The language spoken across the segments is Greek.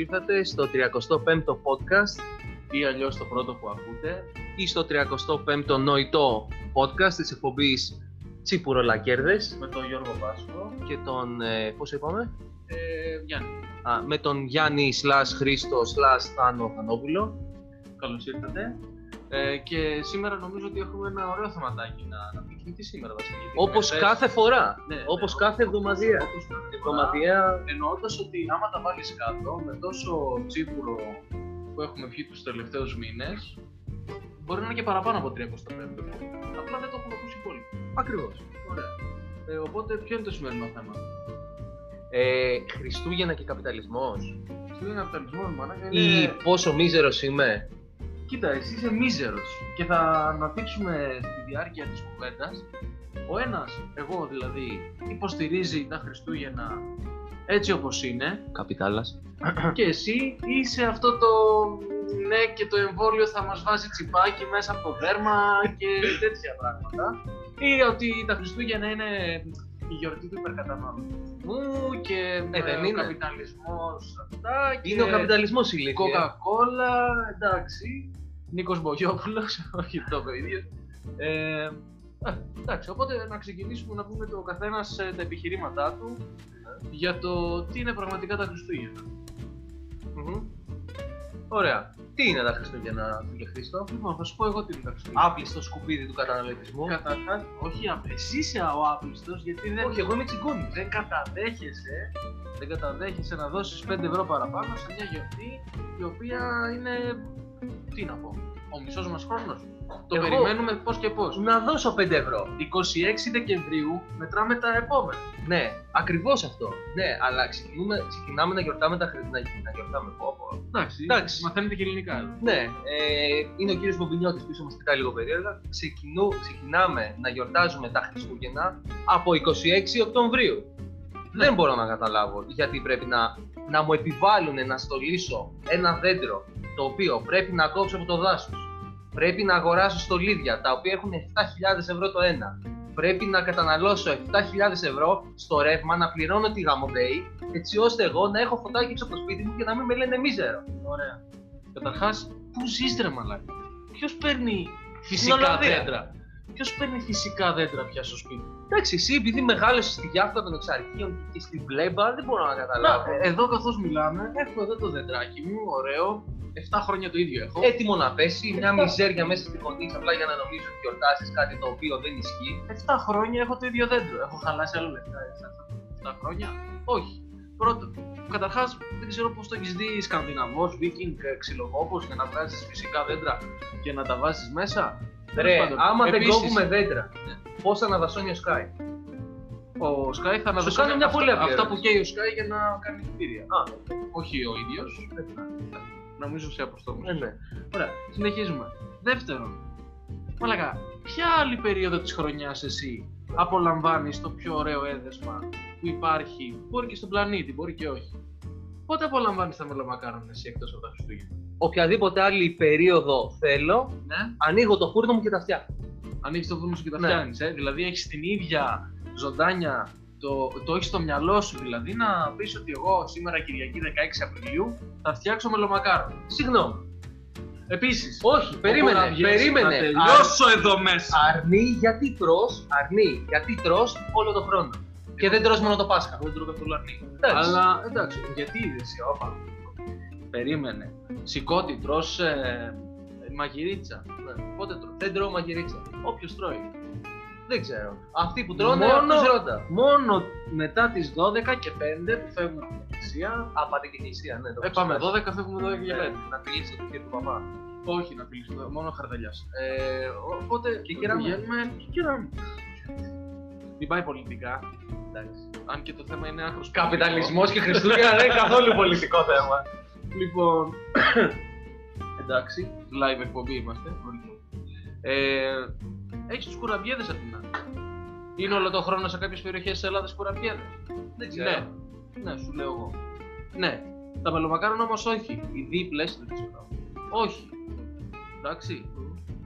ήρθατε στο 35ο podcast ή αλλιώς το πρώτο που ακούτε. ή στο 35ο νοητό podcast της εκπομπής Τσίπουρολακέρδες με τον Γιώργο Βάσκο. και τον, ε, πώς είπαμε, Ε, Γιάννη, Α, με τον Γιάννη slash Χρήστο slash Θάνο Θανόπουλο. καλώς ήρθατε. Ε, και σήμερα νομίζω ότι έχουμε ένα ωραίο θεματάκι να αναπτύξουμε. Τι σήμερα βασικά. γιατί Όπως χθες- κάθε φορά, Ναι, ναι, όπως ναι, κάθε εβδομαδιαία. όπως κάθε φορά. Εβδομαδιαία, Εννοώντας ότι άμα τα βάλεις κάτω με τόσο τσίπουρο που έχουμε βγει τους τελευταίους μήνες, μπορεί να είναι και παραπάνω από 325. Απλά δεν το έχουμε ακούσει πολύ. ακριβώς. Ωραία. Ε, οπότε ποιο είναι το σημερινό θέμα; Ε, Χριστούγεννα και καπιταλισμός. Αυτό είναι καπιταλισμός, μάνα. Ή πόσο μίζερος είμαι. Κοίτα, εσύ είσαι μίζερος και θα αναπτύξουμε στη διάρκεια της κουβέντας ο ένας, εγώ δηλαδή, υποστηρίζει τα Χριστούγεννα έτσι όπως είναι Καπιτάλας. και εσύ είσαι αυτό το ναι και το εμβόλιο θα μας βάζει τσιπάκι μέσα από το δέρμα και τέτοια πράγματα ή ότι τα Χριστούγεννα είναι η γιορτή του υπερκαταναλωτισμού και Ε, δεν ο είναι. καπιταλισμός αυτά και Είναι ο καπιταλισμός ηλίθεια. Coca-Cola, εντάξει. Νίκος Μπογιόπουλος, όχι το είπε ο ίδιος. Ε, ε, εντάξει, οπότε να ξεκινήσουμε να πούμε το καθένας ε, τα επιχειρήματά του για το τι είναι πραγματικά τα Χριστούγεννα. Μμμ. Ωραία. Τι είναι τα Χριστούγεννα, κύριε Χρήστο; Λοιπόν, θα σου πω εγώ τι είναι τα Χριστούγεννα. Άπλιστος σκουπίδι του καταναλωτισμού. Καταρχάς, όχι άπλη. Εσύ είσαι ο άπλιστος γιατί δεν, Όχι, εγώ είμαι τσιγκούνι. δεν καταδέχεσαι δεν καταδέχεσαι να δώσεις 5 ευρώ παραπάνω σε μια γιορτή η οποία είναι, τι να πω, ο μισός μας χρόνος. Το Εγώ- περιμένουμε πώς και πώς. Να δώσω 5 ευρώ. 26 Δεκεμβρίου μετράμε τα επόμενα. Ναι, ακριβώς αυτό. Ναι, αλλά ξεκινούμε, ξεκινάμε να γιορτάμε τα Χριστούγεννα. Να γιορτάμε πόπο. Εντάξει, Εντάξει. μαθαίνετε και ελληνικά. εδώ. Ναι, ε, είναι ο κύριος Μπομπινιώτης πίσω μας κοιτάει λίγο περίεργα. Ξεκινού, ξεκινάμε να γιορτάζουμε τα Χριστούγεννα από 26 Οκτωβρίου. Ναι. Δεν μπορώ να καταλάβω γιατί πρέπει να, να μου επιβάλλουν να στολίσω ένα δέντρο το οποίο πρέπει να κόψω από το δάσος. Πρέπει να αγοράσω στολίδια τα οποία έχουν 7.000 ευρώ το ένα. Πρέπει να καταναλώσω 7.000 ευρώ στο ρεύμα, να πληρώνω τη γαμοντέη, έτσι ώστε εγώ να έχω φωτάκι έξω από το σπίτι μου και να μην με λένε μίζερο. Ωραία. Καταρχάς, πού ζεις ρε μαλάκα; Ποιος παίρνει Στην φυσικά Ολλανδία; δέντρα. Ποιος παίρνει φυσικά δέντρα πια στο σπίτι. Εντάξει, εσύ επειδή μεγάλωσες στη διάφορα των εξαρχείων και στην πλέμπα, δεν μπορώ να καταλάβω. Να, ε, εδώ καθώς μιλάμε, έχω εδώ το δεντράκι μου, ωραίο. 7 χρόνια το ίδιο έχω. Έτοιμο να πέσει, μια μιζέρια μέσα στη φωνή της, απλά για να νομίζω ότι γιορτάζεις κάτι το οποίο δεν ισχύει. 7 χρόνια έχω το ίδιο δέντρο. Έχω χαλάσει άλλο λεφτά σε αυτά τα 7 χρόνια. Όχι. Πρώτον, καταρχάς δεν ξέρω πώς το έχεις δει Σκανδιναβό, Βίκινγκ, ξυλοκόπος για να βγάζεις φυσικά δέντρα και να τα βάζεις μέσα. Ρε, Τέλος πάντων. άμα δεν Επίσης, κόβουμε δέντρα, Ναι. πώς θα αναδασώνει ο Sky; Ο Sky θα αναδοσώνει κάνει μια αυτά, πολύ απλή αυτά που ερώτηση. καίει ο Sky για να κάνει κτίρια. Α, Όχι ο ίδιος. Νομίζω σε αποστόμου. ναι, ναι. Ωραία, συνεχίζουμε. Δεύτερον, Μαλακά, ποια άλλη περίοδο της χρονιάς εσύ απολαμβάνεις το πιο ωραίο έδεσμα που υπάρχει, μπορεί και στον πλανήτη, μπορεί και όχι; Πότε απολαμβάνεις τα μελομακάρονα εσύ εκτός από τα Χριστούγεννα; Οποιαδήποτε άλλη περίοδο θέλω, Ναι, ανοίγω το φούρνο μου και τα φτιάχνω. ανοίγεις το βουνό σου και τα Ναι. φτιάχνεις, ε; Δηλαδή έχεις την ίδια ζωντάνια, το, το έχεις στο μυαλό σου δηλαδή, να πεις ότι εγώ σήμερα Κυριακή 16 Απριλίου θα φτιάξω μελομακάρονα. Συγγνώμη. Επίσης, Όχι, περίμενε, όπου να βγες, περίμενε. Να τελειώσω εδώ μέσα. Αρνεί γιατί τρως, αρνεί γιατί τρως όλο το χρόνο. Και δεν τρως μόνο το Πάσχα. Δεν τρώω καθόλου αρνί. Εντάξει. Αλλά εντάξει, γιατί είδες εσύ, όπα. Περίμενε. Σηκώτη, τρως ε, μαγειρίτσα. Ναι. Πότε τρως. Δεν τρώω μαγειρίτσα. Όποιος τρώει. Δεν ξέρω. Αυτοί που τρώνε, Μόνο- αυτούς ρώτα. Μόνο μετά τις 12 και 5 που φεύγουν από την εκκλησία. Α, πάτε και εκκλησία, ναι. το Ε, πάμε ξεχάσα. 12, φεύγουμε 12 και 5. Ε, Να φιλήσει το κύριο του παπά. Όχι να πηλήσουμε, μόνο χαρδαλιάς. Ε, οπότε Και κεράμε. πηγαίνουμε και κεράμε. Μην πάει πολιτικά. Εντάξει. Αν και το θέμα είναι άκρος Καπιταλισμός και Χριστούγεννα δεν είναι καθόλου πολιτικό θέμα. Λοιπόν, εντάξει, live εκπομπή είμαστε. Ε, έχεις τους κουραμπιέδες απ' την άλλη. Είναι όλο το χρόνο σε κάποιες περιοχές της Ελλάδας κουραμπιέδες; Δεν Ναι, ναι, σου λέω εγώ. Ναι, τα μελομακάρονα όμως όχι. Οι δίπλες, δεν ξέρω. Όχι. Εντάξει.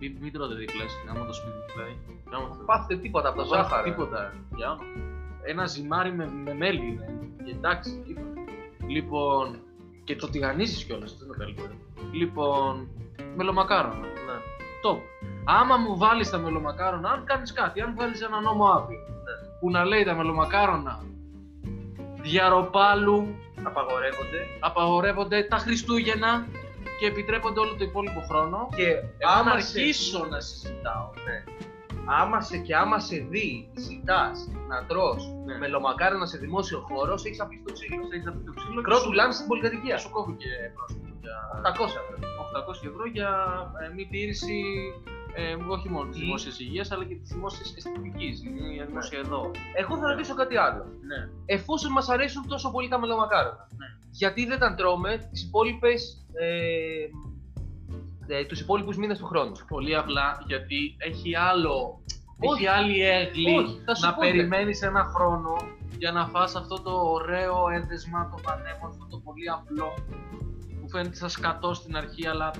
Μην, μην τρώτε δίπλες, άμα το σπίτι του λέει. Άμα το- Πάθετε τίποτα από τα όχι, ζάχαρα. Τίποτα. Για όνομα. Ένα ζυμάρι με, με μέλι είναι. Και Εντάξει, τίποτα. Λοιπόν, Και το τηγανίζεις κιόλας, αυτό είναι το καλύτερο. Λοιπόν, μελομακάρονα. Ναι. Top. Άμα μου βάλεις τα μελομακάρονα, αν κάνεις κάτι, αν βάλεις ένα νόμο αύριο, που να λέει τα μελομακάρονα διαροπάλου, Απαγορεύονται. απαγορεύονται τα Χριστούγεννα και επιτρέπονται όλο το υπόλοιπο χρόνο. Και Εγώ άμα να σε, αρχίσω να συζητάω. Άμα σε, και άμα σε δει, ζητάς να τρως Ναι. μελομακάρονα σε δημόσιο χώρο, σε έχεις αφήσει το ξύλο. Έχεις να πεις το ξύλο και Κρότου σου- λάμψη στην πολυκατοικία. και σου κόβει και πρόστιμο για 800 ευρώ. 800 ευρώ για ε, μη τήρηση ε, όχι μόνο της Τι; δημόσιας υγείας αλλά και της δημόσιας αισθητικής. Είναι η δημόσια εδώ. Εγώ θα Ναι. ρωτήσω κάτι άλλο. Ναι. Εφόσον μας αρέσουν τόσο πολύ τα μελομακάρονα, Ναι. γιατί δεν τα τρώμε τις υπόλοιπες, ε, ε, τους υπόλοιπους μήνες του χρόνου. Πολύ απλά γιατί έχει άλλο. Όχι. Έχει άλλη έγκλη Όχι, θα σου να πω, περιμένεις ένα χρόνο για να φας αυτό το ωραίο έδεσμα, το πανέμορφο, το πολύ απλό που φαίνεται σαν σκατό στην αρχή αλλά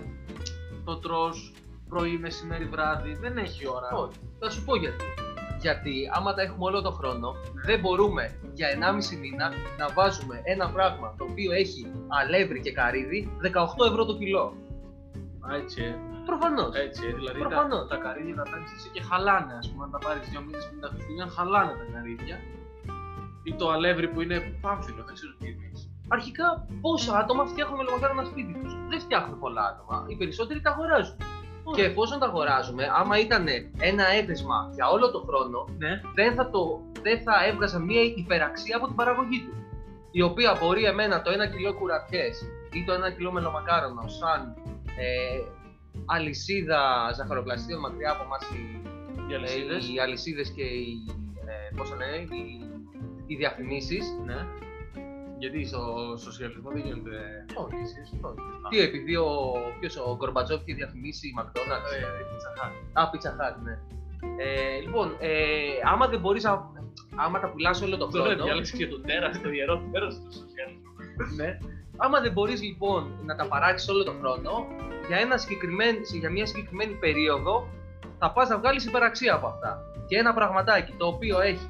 το τρως πρωί, μεσημέρι, βράδυ. Δεν έχει ώρα. Όχι, θα σου πω γιατί. Γιατί άμα τα έχουμε όλο το χρόνο, δεν μπορούμε για 1,5 μήνα να βάζουμε ένα πράγμα το οποίο έχει αλεύρι και καρύδι 18 ευρώ το κιλό. Α, Έτσι, ε. Προφανώς. Έτσι, ε, δηλαδή τα, Προφανώς. τα καρύδια τα παίρνεις εσύ και χαλάνε. Α πούμε, αν τα πάρεις δύο μήνες πριν τα Χριστούγεννα, χαλάνε τα καρύδια. Ή το αλεύρι που είναι πάμφιλο, δεν ξέρω τι είναι. Αρχικά, πόσα άτομα φτιάχνουν μελομακάρονα σπίτι τους. Δεν φτιάχνουν πολλά άτομα. Οι περισσότεροι τα αγοράζουν. Και εφόσον τα αγοράζουμε, άμα ήταν ένα έδεσμα για όλο το χρόνο, Ναι, δεν θα, το, δεν θα έβγαζα μία υπεραξία από την παραγωγή του. Η οποία μπορεί εμένα το 1 κιλό κουρατιές ή το 1 κιλό μελομακάρονο σαν ε, αλυσίδα ζαχαροπλαστείων μακριά από εμάς οι, οι αλυσίδες. ε, οι αλυσίδες και οι, ε, πώς το λένε, οι, οι διαφημίσεις. Ναι. Γιατί στο σοσιαλισμό δεν γίνονται Όχι. διαφημίσεις. Τι, επειδή ο, ποιος, ο Γκορμπατζόφ είχε διαφημίσει η McDonald's. Ε, Pizza Hut. Α, Pizza Hut, ναι. Ε, λοιπόν, ε, άμα δεν μπορείς να, άμα τα πουλάς όλο το Τώρα χρόνο, διάλεξε και τον τέρα, το ιερό τέρα του σοσιαλισμού. ναι, άμα δεν μπορείς λοιπόν να τα παράξεις όλο το χρόνο, για, ένα συγκεκριμένο, για μια συγκεκριμένη περίοδο θα πας να βγάλεις υπεραξία από αυτά. Και ένα πραγματάκι το οποίο έχει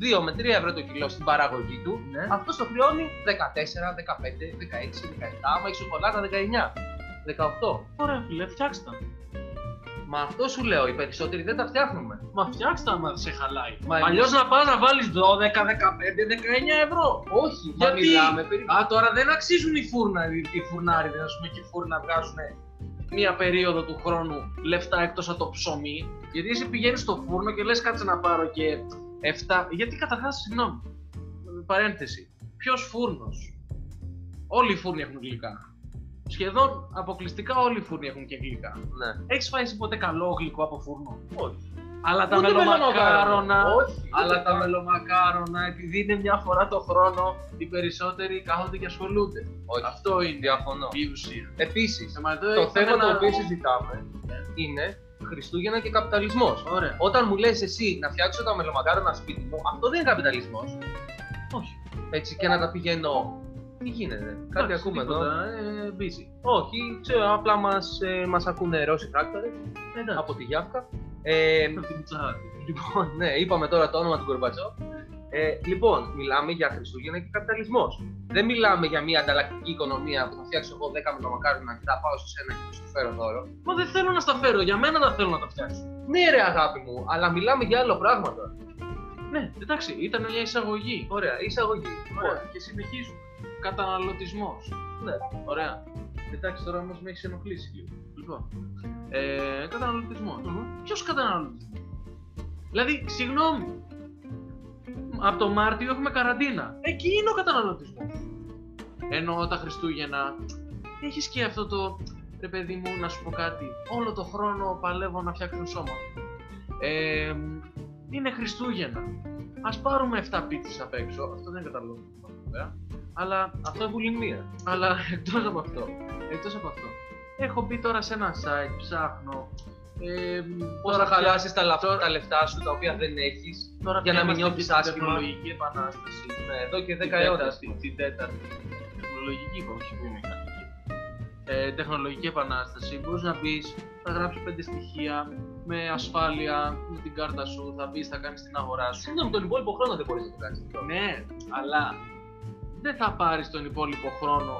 2 με 3 ευρώ το κιλό στην παραγωγή του, Ναι. αυτός το χρεώνει 14, 15, 16, 17, άμα έχεις σοκολάτα 19, 18. Ωραία, φίλε, φτιάξτε τα. Μα αυτό σου λέω, οι περισσότεροι δεν τα φτιάχνουμε. Μα φτιάξτε τα άμα σε χαλάει. Μα Αλλιώς εμείς- να πας να βάλεις 12, 15, 19 ευρώ. Όχι, μα Γιατί; μιλάμε περίπου. Α, τώρα δεν αξίζουν οι φούρναροι, οι φουρνάριδες, ας πούμε, και οι φούρνοι να βγάζουν μία περίοδο του χρόνου λεφτά εκτός από το ψωμί. Γιατί εσύ πηγαίνεις στο φούρνο και λες κάτσε να πάρω και 7. Γιατί καταρχάς, συγγνώμη, παρένθεση, ποιος φούρνος; Όλοι οι φούρνοι έχουν γλυκά. Σχεδόν αποκλειστικά όλοι οι φούρνοι έχουν και γλυκά. Ναι. Έχεις φάει εσύ ποτέ καλό γλυκό από φούρνο; Όχι. Αλλά τα Ούτε μελομακάρονα, Όχι. αλλά ούτε τα καν. μελομακάρονα, επειδή είναι μια φορά το χρόνο, οι περισσότεροι κάθονται και ασχολούνται. Όχι. Αυτό είναι Διαφωνώ. η ουσία. Επίσης, Ε, μα εδώ το είχαμε θέμα το ένα- οποίο συζητάμε είναι Χριστούγεννα και καπιταλισμός. Ωραία. Όταν μου λες εσύ να φτιάξω τα μελομακάρονα σπίτι μου, αυτό δεν είναι καπιταλισμός. Όχι. Έτσι και να τα πηγαίνω. Τι γίνεται, κάτι Εντάξει, ακούμε εδώ. τίποτα, Ε, busy. Όχι, ξέρω, απλά μας μας ακούνε Ρώσοι τράκτορε Εντάξει. από τη Γιάφκα. Ε, Από την Πιτσα Λοιπόν, ναι, είπαμε τώρα το όνομα του Γκορμπατσόφ. Ε, λοιπόν, μιλάμε για Χριστούγεννα και καπιταλισμός. Δεν μιλάμε για μια ανταλλακτική οικονομία που θα φτιάξω εγώ 10 μελομακάρονα και θα πάω σε ένα και θα σου φέρω δώρο. Μα δεν θέλω να στα φέρω, για μένα τα θέλω να τα φτιάξω. Ναι, ρε αγάπη μου, αλλά μιλάμε για άλλο πράγμα τώρα. Ναι, εντάξει, ήταν μια εισαγωγή. Ωραία, εισαγωγή. Ωραία, και συνεχίζουμε. Καταναλωτισμός. Ναι. Ωραία. Εντάξει, τώρα όμως με έχεις ενοχλήσει λίγο. Λοιπόν. Ε, καταναλωτισμό. Ποιος καταναλωτισμός; Δηλαδή, συγγνώμη. Από το Μάρτιο έχουμε καραντίνα. Εκεί είναι ο καταναλωτισμός. Ενώ τα Χριστούγεννα έχεις και αυτό το. Ρε παιδί μου, να σου πω κάτι. Όλο το χρόνο παλεύω να φτιάξουν σώμα. Ε, είναι Χριστούγεννα. Α πάρουμε 7 πίτσες απ' έξω. Αυτό δεν είναι καταναλωτισμό, βέβαια. Αλλά Αυτό είναι βουλημία. αλλά εκτός από αυτό. Εκτός από αυτό. Έχω μπει τώρα σε ένα site, ψάχνω. Ε, Πώς θα χαλάσεις τα, λαφ- τώρα- τα λεφτά σου τα οποία δεν έχεις. τώρα για να μην είμαστε νιώθεις στην άσχημα. Τεχνολογική επανάσταση. Ναι, εδώ και 10 Την αιώνες. τέταρτη- Την τέταρτη. Τεχνολογική είπα, όχι βιομηχανική. Ε, τεχνολογική επανάσταση. Μπορείς να μπεις, θα γράψει πέντε στοιχεία με ασφάλεια, με την κάρτα σου, θα μπεις, θα κάνεις την αγορά σου. Συγγνώμη, τον υπόλοιπο χρόνο δεν μπορείς να το κάνεις. Ναι, αλλά δεν θα πάρεις τον υπόλοιπο χρόνο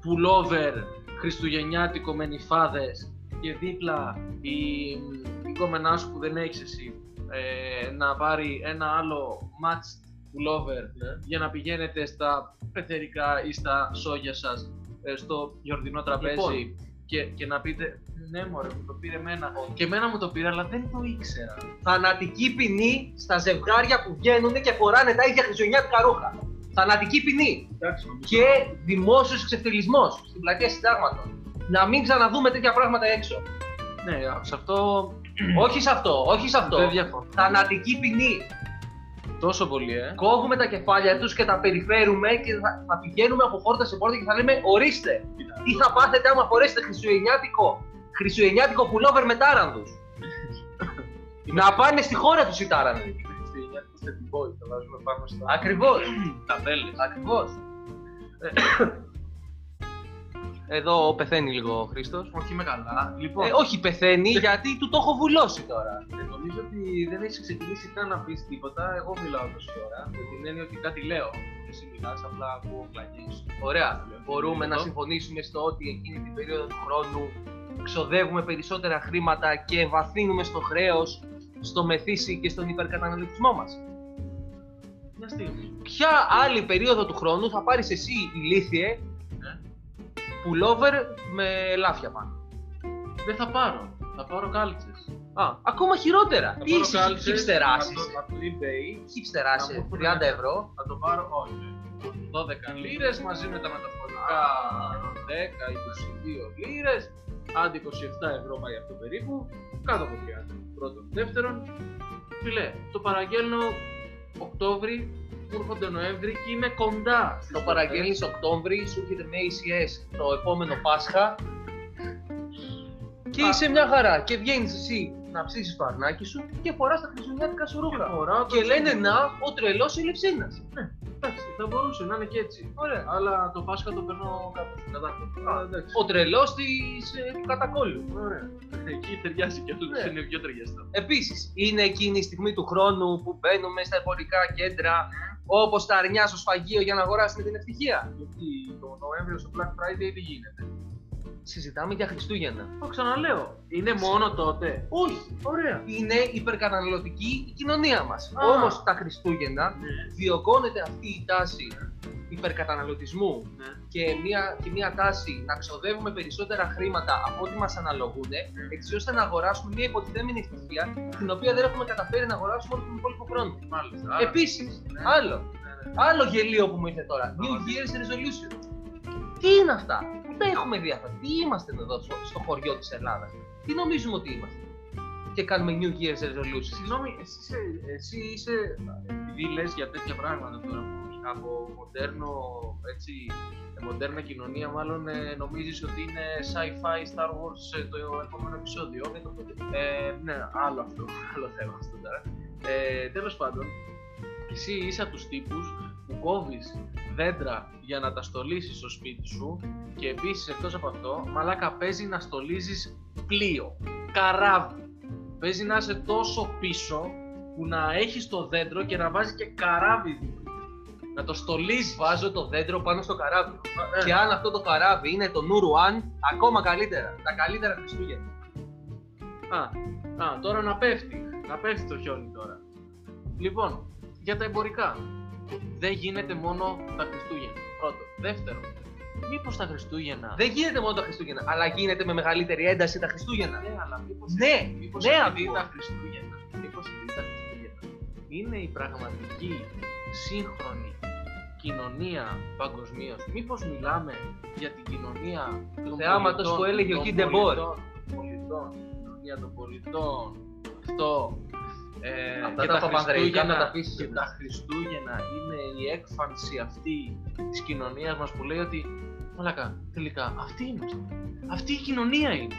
πουλόβερ χριστουγεννιάτικο με νυφάδες και δίπλα η, η κόμενά σου που δεν έχεις εσύ ε, να πάρει ένα άλλο match pullover Ναι. για να πηγαίνετε στα πεθερικά ή στα σόγια σας ε, στο γιορτινό τραπέζι Λοιπόν. Και, και να πείτε ναι μωρέ μου το πήρε εμένα και εμένα μου το πήρε αλλά δεν το ήξερα Θανατική ποινή στα ζευγάρια που βγαίνουν και φοράνε τα ίδια χριστουγεννιάτικα ρούχα. Θανατική ποινή. Και δημόσιος ξεφτυλισμό στην πλατεία συντάγματος. Να μην ξαναδούμε τέτοια πράγματα έξω. ναι σε αυτό όχι σε αυτό, όχι σε αυτό. δεν διαφωνώ Θανατική ποινή. Τόσο πολύ ε Κόβουμε τα κεφάλια τους και τα περιφέρουμε και θα, θα πηγαίνουμε από πόρτα σε πόρτα και θα λέμε Ορίστε, τι θα πάθετε άμα φορέσετε χριστουγεννιάτικο, χριστουγεννιάτικο πουλόβερ με τάρανδους. να πάνε στη χώρα τους οι τάρανδοι. Χριστουγεννιάτικο step boy το βάζουμε πάνω στα Ακριβώς. ταμπέλες Ακριβώς. Εδώ πεθαίνει λίγο ο Χρήστος. όχι με καλά λοιπόν Ε, όχι πεθαίνει γιατί του το έχω βουλώσει τώρα. Ε, Νομίζω ότι δεν έχει ξεκινήσει καν να πεις τίποτα. Εγώ μιλάω τόση ώρα. Με την έννοια ότι κάτι λέω. Εσύ μιλάς, απλά ακούω κλαγιέ. Ωραία. Μπορούμε να Εδώ. συμφωνήσουμε στο ότι εκείνη την περίοδο του χρόνου ξοδεύουμε περισσότερα χρήματα και βαθύνουμε στο χρέος, στο μεθύσι και στον υπερκαταναλωτισμό μας. Μια στιγμή. Ποια άλλη περίοδο του χρόνου θα πάρεις εσύ ηλίθιε Ναι. Πουλόβερ με ελάφια πάνω. Δεν θα πάρω. Θα πάρω κάλτσες. Α, ακόμα χειρότερα. Τι είσαι, χυψτεράσει. Από το eBay Χυψτεράσει, Να μου 30 πούνε. ευρώ. θα το πάρω όχι. 12 λίρες μαζί με τα μεταφορικά 10, 22 λίρες. Άντε 27 ευρώ πάει αυτό περίπου. Κάτω από 30. Πρώτον. Δεύτερον, φιλέ, το παραγγέλνω Οκτώβρη, μου έρχονται Νοέμβρη και είμαι κοντά. στις Το γιορτές. παραγγέλνεις Οκτώβρη, σου έρχεται με ACS το επόμενο Πάσχα και Α. είσαι μια χαρά. Και βγαίνεις εσύ να ψήσεις το αρνάκι σου και φοράς τα χριστουγεννιάτικα σου Και ρούχα. φοράω το Και λένε τσίπουρο. να ο τρελός Ελευσίνα. Εντάξει, θα μπορούσε να είναι και έτσι. Ωραία. Αλλά το Πάσχα το περνώ κάπως κατάκοπο. Αλλά εντάξει. Ο τρελός της του κατακόλλου. Ωραία. Εκεί ταιριάζει και Ναι. αυτό. Είναι πιο ταιριαστό. Επίσης, είναι εκείνη η στιγμή του χρόνου που μπαίνουμε στα εμπορικά κέντρα όπως τα αρνιά στο σφαγείο για να αγοράσουμε την ευτυχία. Γιατί το Νοέμβριο στο Black Friday τι γίνεται. Συζητάμε για Χριστούγεννα. Το ξαναλέω. Είναι μόνο τότε. Όχι. Ωραία. Είναι υπερκαταναλωτική η κοινωνία μας. Α. Όμως τα Χριστούγεννα Ναι. διωγγώνεται αυτή η τάση υπερκαταναλωτισμού Ναι. και μια, και μια τάση να ξοδεύουμε περισσότερα χρήματα από ό,τι μας αναλογούν, έτσι ώστε να αγοράσουμε μια υποτιθέμενη ευτυχία, την οποία δεν έχουμε καταφέρει να αγοράσουμε όλο τον υπόλοιπο χρόνο. Μάλιστα. Επίσης, Ναι. άλλο, Ναι, ναι. άλλο γελίο που μου ήρθε τώρα, New Ωραία. Year's Resolution. Τι είναι αυτά, πού τα έχουμε δει αυτά, τι είμαστε εδώ στο, στο χωριό της Ελλάδας, τι νομίζουμε ότι είμαστε; Και κάνουμε New Year's Resolution. Συγγνώμη, εσύ είσαι, εσύ είσαι επειδή λες για τέτοια πράγματα τώρα που από μοντέρνο, έτσι, ε, μοντέρνα κοινωνία μάλλον ε, νομίζεις ότι είναι sci-fi Star Wars ε, το επόμενο επεισόδιο; Ε, ναι, άλλο αυτό, άλλο θέμα αυτό τώρα. Ε, τέλος πάντων, εσύ είσαι από τους τύπους που κόβεις δέντρα για να τα στολίσεις στο σπίτι σου και επίσης εκτός από αυτό, μαλάκα παίζει να στολίζεις πλοίο, καράβι. Παίζει να είσαι τόσο πίσω που να έχεις το δέντρο και να βάζεις και καράβι δίπλα. Να το στολίζεις. Βάζω το δέντρο πάνω στο καράβι. Ε, Και αν αυτό το καράβι είναι το Νουρουάν, ακόμα καλύτερα. Τα καλύτερα Χριστούγεννα. Α, α, τώρα να πέφτει. Να πέφτει το χιόνι τώρα. Λοιπόν, για τα εμπορικά. Δεν γίνεται μόνο τα Χριστούγεννα. Πρώτο. Δεύτερο. Μήπως τα Χριστούγεννα. Δεν γίνεται μόνο τα Χριστούγεννα, αλλά γίνεται με μεγαλύτερη ένταση τα Χριστούγεννα. Ναι, αλλά μήπως, Ναι, μήπως ναι, επειδή ακούω. τα Χριστούγεννα. Μήπως επειδή τα Χριστούγεννα είναι η πραγματική σύγχρονη κοινωνία παγκοσμίως. Μήπως μιλάμε για την κοινωνία του θεάματος που έλεγε ο Κιν Ντεμπόρ. πολιτών, την κοινωνία των πολιτών, αυτό. Ε, Αυτά και τα παπανδρεϊκά Χριστούγεννα- να τα πείσεις Και εμείς. τα Χριστούγεννα είναι η έκφανση αυτή της κοινωνίας μας που λέει ότι Μαλάκα, τελικά αυτοί είμαστε. Αυτή η κοινωνία είναι.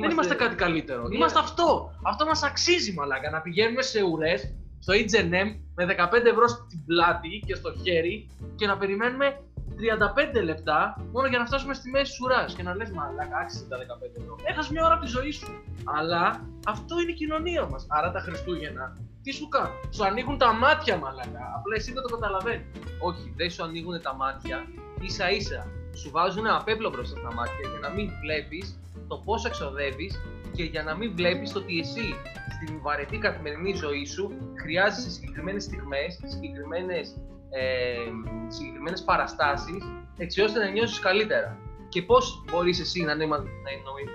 Δεν είμαστε κάτι καλύτερο. Ναι. Είμαστε αυτό. Αυτό μας αξίζει, μαλάκα. Να πηγαίνουμε σε ουρές στο H&M με 15 ευρώ στην πλάτη και στο χέρι και να περιμένουμε 35 λεπτά μόνο για να φτάσουμε στη μέση της ουράς και να λες μαλάκα, άξιζε τα 15 ευρώ. Έχασε μια ώρα από τη ζωή σου. Αλλά αυτό είναι η κοινωνία μας. Άρα τα Χριστούγεννα τι σου κάνουν; Σου ανοίγουν τα μάτια, μαλάκα. Απλά εσύ δεν το καταλαβαίνεις. Όχι, δεν σου ανοίγουν τα μάτια. σα ίσα σου βάζουν ένα πέπλο μπροστά στα μάτια για να μην βλέπεις το πώς εξοδεύεις και για να μην βλέπεις ότι εσύ στην βαρετή καθημερινή ζωή σου χρειάζεσαι συγκεκριμένες στιγμές, συγκεκριμένες ε, συγκεκριμένες παραστάσεις έτσι ώστε να νιώσεις καλύτερα. Και πώς μπορείς εσύ να, νοημα, να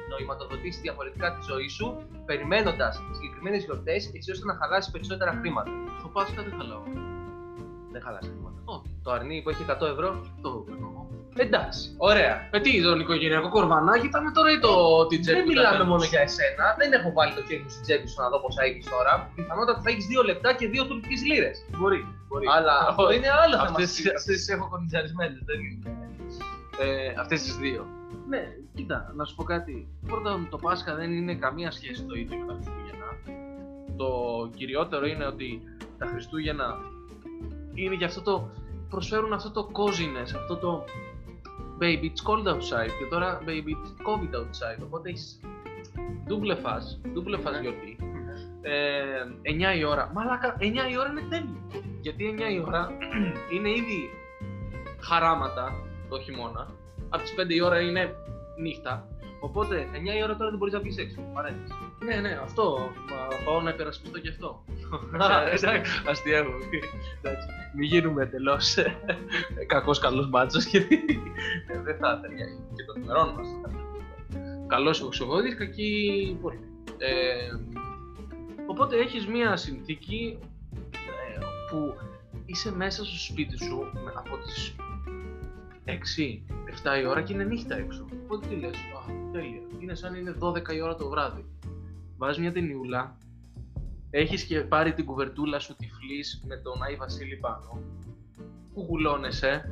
νοηματοδοτήσεις διαφορετικά τη ζωή σου περιμένοντας συγκεκριμένες γιορτές έτσι ώστε να χαλάσεις περισσότερα χρήματα. Στο Πάσχα δεν χαλάω. Δεν χαλάσει χρήματα. Όχι. Το αρνί που έχει 100 ευρώ. Το παίρνω. Εντάξει. Ωραία. Ε, τι, τον οικογενειακό κορβανάκι ήταν τώρα ή το την τσέπη. Δεν που μιλάμε τα μόνο παίρνεις. για εσένα. Δεν έχω βάλει το χέρι μου στην τσέπη σου να δω πόσα έχεις τώρα. Πιθανότατα θα έχεις δύο λεπτά και δύο τουρκικές λίρες. Μπορεί. μπορεί. Αλλά αυτό είναι άλλο θέμα. Αυτές, συζήτησης. αυτές τις έχω κοντιζαρισμένες, δεν είναι. Ε, αυτές τις δύο. Ναι, κοίτα, να σου πω κάτι. Πρώτα, το Πάσχα δεν είναι καμία σχέση το ίδιο με τα Χριστούγεννα. Το κυριότερο είναι ότι τα Χριστούγεννα είναι για αυτό το... προσφέρουν αυτό το coziness, αυτό το baby it's cold outside και τώρα baby it's covid outside, οπότε έχεις double φας, double φας γιορτή. Ε, 9 η ώρα. Μαλάκα, 9 η ώρα είναι τέλειο. Γιατί 9 η ώρα είναι ήδη χαράματα το χειμώνα. Από τις 5 η ώρα είναι νύχτα. Οπότε, 9 η ώρα τώρα δεν μπορείς να βγει έξω. Παρένθεση. Ναι, ναι, αυτό. Μα, πάω να υπερασπιστώ και αυτό. Α, εντάξει, αστείευω. Εντάξει, μην γίνουμε εντελώς κακός καλός μπάτσο γιατί ε, δεν θα ταιριάζει και των ημερών μας. Καλός εξογόδη, κακή πόλη. Ε, οπότε έχεις μία συνθήκη ε, που είσαι μέσα στο σπίτι σου με- από τις 6-7 η ώρα και είναι νύχτα έξω. Οπότε τι λες, α, τέλεια. Είναι σαν να είναι 12 η ώρα το βράδυ. Βάζεις μια ταινιούλα, έχεις και πάρει την κουβερτούλα σου τυφλής με τον Άι Βασίλη πάνω, κουκουλώνεσαι,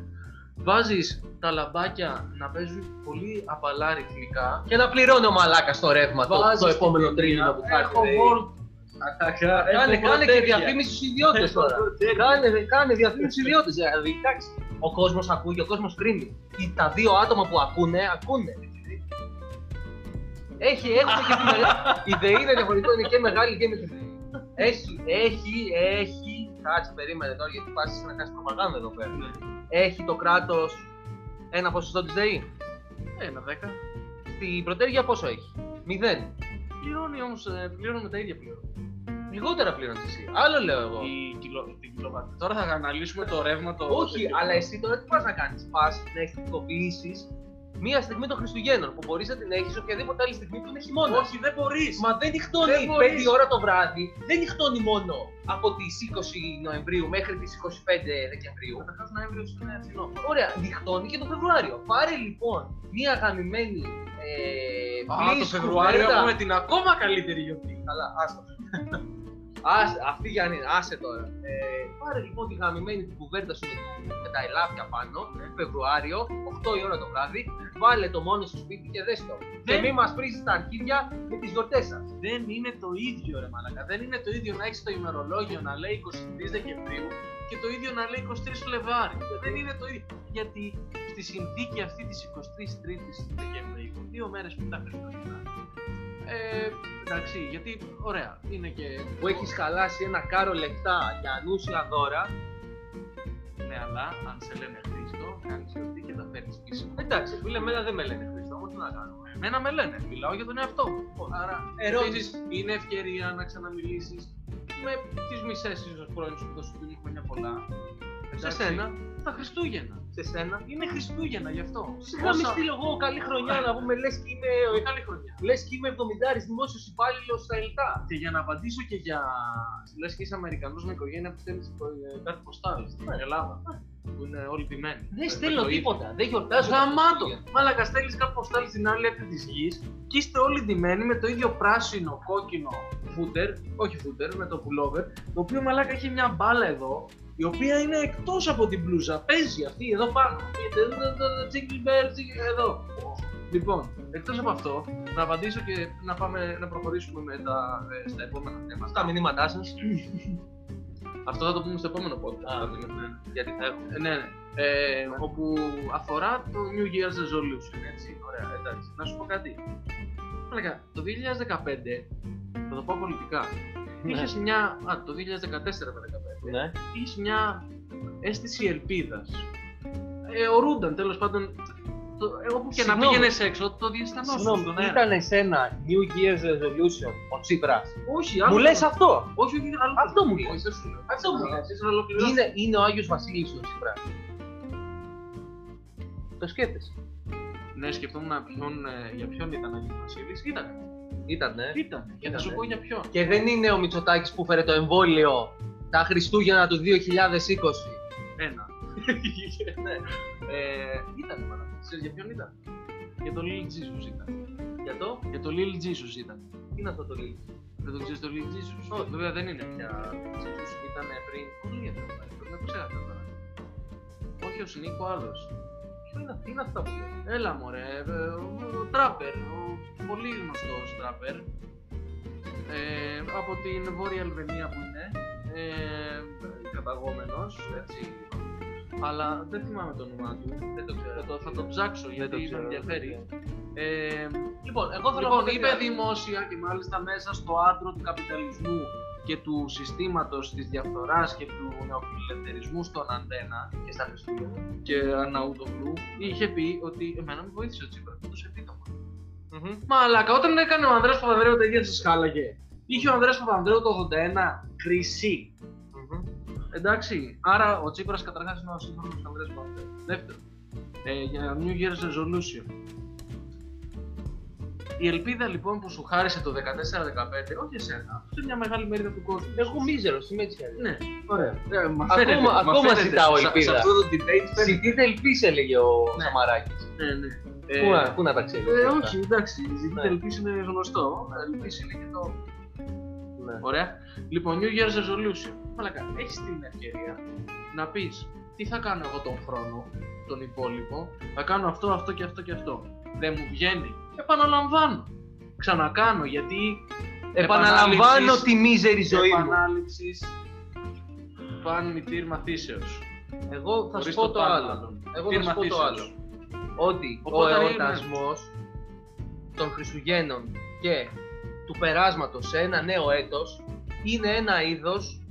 βάζεις τα λαμπάκια να παίζουν πολύ απαλά ρυθμικά Και να πληρώνει ο μαλάκας το ρεύμα το, Βάζεις το την επόμενο ταινία, τρίμηνο που θα έρθει. Έχω ρε. Volt. Κάνε, Έχω κάνε και τέτοια. διαφήμιση στους ιδιώτες Έχω τώρα. τέτοια. κάνε, κάνε διαφήμιση στους ιδιώτες. Δηλαδή, εντάξει. Ο κόσμος ακούει, ο κόσμος κρίνει. Οι- Τα δύο άτομα που ακούνε, ακούνε. Έχει, έχουμε και τη μεγάλη. Η ΔΕΗ είναι διαφορετικό, είναι και μεγάλη και μικρή. Έχει, έχει, έχει. Κάτσε, περίμενε τώρα γιατί πας να κάνεις προπαγάνδα εδώ πέρα. Έχει το κράτος ένα ποσοστό της ΔΕΗ. Ένα δέκα. Στην πρωτεύεια πόσο έχει; Μηδέν. Πληρώνει όμως, πληρώνουμε τα ίδια πλέον. Λιγότερα πληρώνεις εσύ. Άλλο λέω εγώ. Η κιλο, την κιλοβάτη. Τώρα θα αναλύσουμε το ρεύμα το. Όχι, αλλά εσύ τώρα τι πας να κάνεις; Πας να αισθητοποιήσει μία στιγμή των Χριστουγέννων που μπορείς να την έχεις οποιαδήποτε άλλη στιγμή που είναι χειμώνα. Όχι, δεν μπορείς. Μα δεν νυχτώνει Δεν μπορείς. 5 ώρα το βράδυ, δεν νυχτώνει μόνο από τις 20 Νοεμβρίου μέχρι τις 25 Δεκεμβρίου. Καταρχά Νοέμβριο είναι φθηνό. Ωραία, νυχτώνει και το Φεβρουάριο. Πάρε λοιπόν μία γαμημένη. Ε, Α, πλήρη το Φεβρουάριο κουβέρτα. έχουμε την ακόμα καλύτερη γιορτή. Καλά, άστο. Άσε, αυτή για να άσε τώρα. Ε, πάρε λοιπόν τη γαμημένη την κουβέρτα σου με, με τα ελάφια πάνω, Φεβρουάριο, 8 η ώρα το βράδυ, βάλε το μόνο στο σπίτι και δες το. Και Δεν- μην μας πρίζεις τα αρχίδια με τις γιορτές σας. Δεν είναι το ίδιο, ρε Μαλακά. Δεν είναι το ίδιο να έχεις το ημερολόγιο να λέει 23 Δεκεμβρίου και το ίδιο να λέει 23 Φλεβάρι. Δεν είναι το ίδιο. Γιατί στη συνθήκη αυτή της 23 Τρίτη Δεκεμβρίου, δύο μέρες πριν τα Χριστούγεννα. Ε, εντάξει, γιατί ωραία, είναι και. Που έχεις χαλάσει ένα κάρο λεφτά για ανούσια δώρα. Ναι, αλλά αν σε λένε Χρήστο, κάνει γιορτή και τα φέρνει πίσω. Εντάξει, φίλε, εμένα δεν με λένε Χριστό, όμως τι να κάνω. Εμένα με λένε, μιλάω για τον εαυτό μου. Άρα, Ερώτηση. επίσης, είναι ευκαιρία να ξαναμιλήσεις με τις μισές ίσως πρώην σου που θα σου πίνουν χρόνια πολλά. Σε Εντάξει. σένα, τα Χριστούγεννα. Σε σένα. Είναι Χριστούγεννα γι' αυτό. Σιγά μη Όσα- στείλω εγώ καλή χρονιά να πούμε, λες και είμαι, Ε, Καλή χρονιά. λες και είμαι 70 δημόσιος υπάλληλος στα Ελτά. Και για να απαντήσω και για. Λες και είσαι Αμερικανός με οικογένεια που στέλνει κάτι ποστάλ στην Ελλάδα. Που είναι όλοι ντυμένοι. Δεν Με- στέλνω με το ίδιο. τίποτα, δεν γιορτάζω. τα Γαμάτο! Χριστούγεννα. Μάλακα στέλνεις κάποιο ποστάλ στην άλλη άκρη της γης και είστε όλοι ντυμένοι με το ίδιο πράσινο κόκκινο φούτερ, όχι φούτερ, με το pullover, το οποίο μαλάκα έχει μια μπάλα εδώ, η οποία είναι εκτός από την μπλούζα. Παίζει αυτή εδώ πάνω. Jingle bell, jingle- εδώ. Λοιπόν, εκτός από αυτό, να απαντήσω και να, πάμε, να προχωρήσουμε με τα, ε, στα επόμενα θέματα. Στα μηνύματά σας, Αυτό θα το πούμε στο επόμενο podcast. Α, θα δούμε. Ναι. γιατί θα έχουμε. Ε, ναι, ναι. Ε, όπου αφορά το New Year's Resolution, έτσι. Ωραία, εντάξει. Να σου πω κάτι. Μαλάκα, το 2015, θα το πω πολιτικά, Ναι. είχες μια, α, το 2014 με 2015, Ναι. είχες μια αίσθηση ελπίδας. Ε, ορούνταν τέλος πάντων το, εγώ που και να Συγγνώμη. πήγαινες έξω, το διαισθανόσουν Συγγνώμη, στον αέρα. ήταν εσένα New Year's Resolution ο Τσίπρας; Όχι, Μου άλλο λες το- αυτό; Όχι, όχι, άλλο Αυτό το- μου όχι, λες. δεν σου λέω. Αυτό μου λες. Θες να ολοκληρώσεις. Είναι, είναι ο Άγιος Βασίλης ο Τσίπρας. Το σκέφτεσαι; Ναι, σκεφτόμουν ποιον, ε, για ποιον ήταν Άγιος Βασίλης. Ήταν. Ήτανε. Ήταν. Και θα σου Ήτανε. πω για ποιον. Και δεν είναι ο Μητσοτάκης που φέρε το εμβόλιο τα Χριστούγεννα του 2020. Ένα. ναι. Ε, ήταν, μάνα. Ξέρεις για ποιον ήταν. Για το Lil Jesus ήταν. Για το, Για το Lil Jesus ήταν. τι είναι αυτό το λίγο. Δεν το ξέρεις το Lil Jesus; Όχι. Βέβαια δεν είναι πια Jesus. Ήταν πριν. Πολύ εδώ. Πρέπει να το ξέρατε τώρα. Όχι ο Σνίκ, ο άλλος. Ποιο είναι, τι είναι αυτά που λέει. Έλα μωρέ, ε, ο, ο Τράπερ, ο πολύ γνωστός Τράπερ. Ε, από την Βόρεια Αλβενία που είναι, ε, καταγόμενος, έτσι. Αλλά δεν θυμάμαι το όνομά του. Δεν το ξέρω. Θα το, θα το ψάξω Δεν γιατί το με ξέρω. ενδιαφέρει. Ε, Λοιπόν, εγώ θέλω λοιπόν, να πω είπε κάτι. δημόσια και μάλιστα μέσα στο άντρο του καπιταλισμού και του συστήματος της διαφθοράς και του νεοφιλελευθερισμού στον Αντένα και στα Χριστούγεννα. και Αναούτογλου είχε πει ότι εμένα με βοήθησε ο Τσίπρας, με έδωσε επίδομα. Μμμ. Μαλάκα, όταν έκανε ο Ανδρέας Παπανδρέου τα ίδια σας χάλαγε. Είχε ο Ανδρέας Παπανδρέου το 81 χρυσή. Μμμ. Εντάξει, άρα ο Τσίπρας καταρχάς είναι ο σύγχρονος Ανδρέας Παπανδρέου. Δεύτερο, ε, για New Year's Resolution. Η ελπίδα λοιπόν που σου χάρισε το 14-15, όχι εσένα, σε μια μεγάλη μερίδα του κόσμου. Εγώ μίζερος, είμαι έτσι. κι αλλιώς. Ναι, ωραία. Ε, μα Ακόμα- φαίνεται, μα ακόμα φαίνεται. ζητάω Σε- ελπίδα. Σε αυτό το debate φαίνεται. Ζητείτε ελπίς έλεγε ο Ναι. Σαμαράκης. Ναι, ναι. Πού Ε, να- Πού να τα ξέρεις. Ε, αυτά. όχι, εντάξει, ζητείτε Ναι. ελπίς είναι γνωστό. Ελπίς είναι και το Ναι. Ωραία. Λοιπόν, New Year's Resolution. Μαλάκα, έχεις την ευκαιρία να πεις τι θα κάνω εγώ τον χρόνο, τον υπόλοιπο. Θα κάνω αυτό, αυτό και αυτό και αυτό. Δεν μου βγαίνει. Επαναλαμβάνω. Ξανακάνω γιατί. Επαναλαμβάνω επανάληψης- τη μίζερη ζωή μου. Επανάληψης. Παν μητήρ μαθήσεω. Εγώ θα σου πω το άλλο. Εγώ θα σου πω το άλλο. Ότι Οπότε ο είναι- εορτασμός των Χριστουγέννων και του περάσματος σε ένα νέο έτος είναι ένα είδος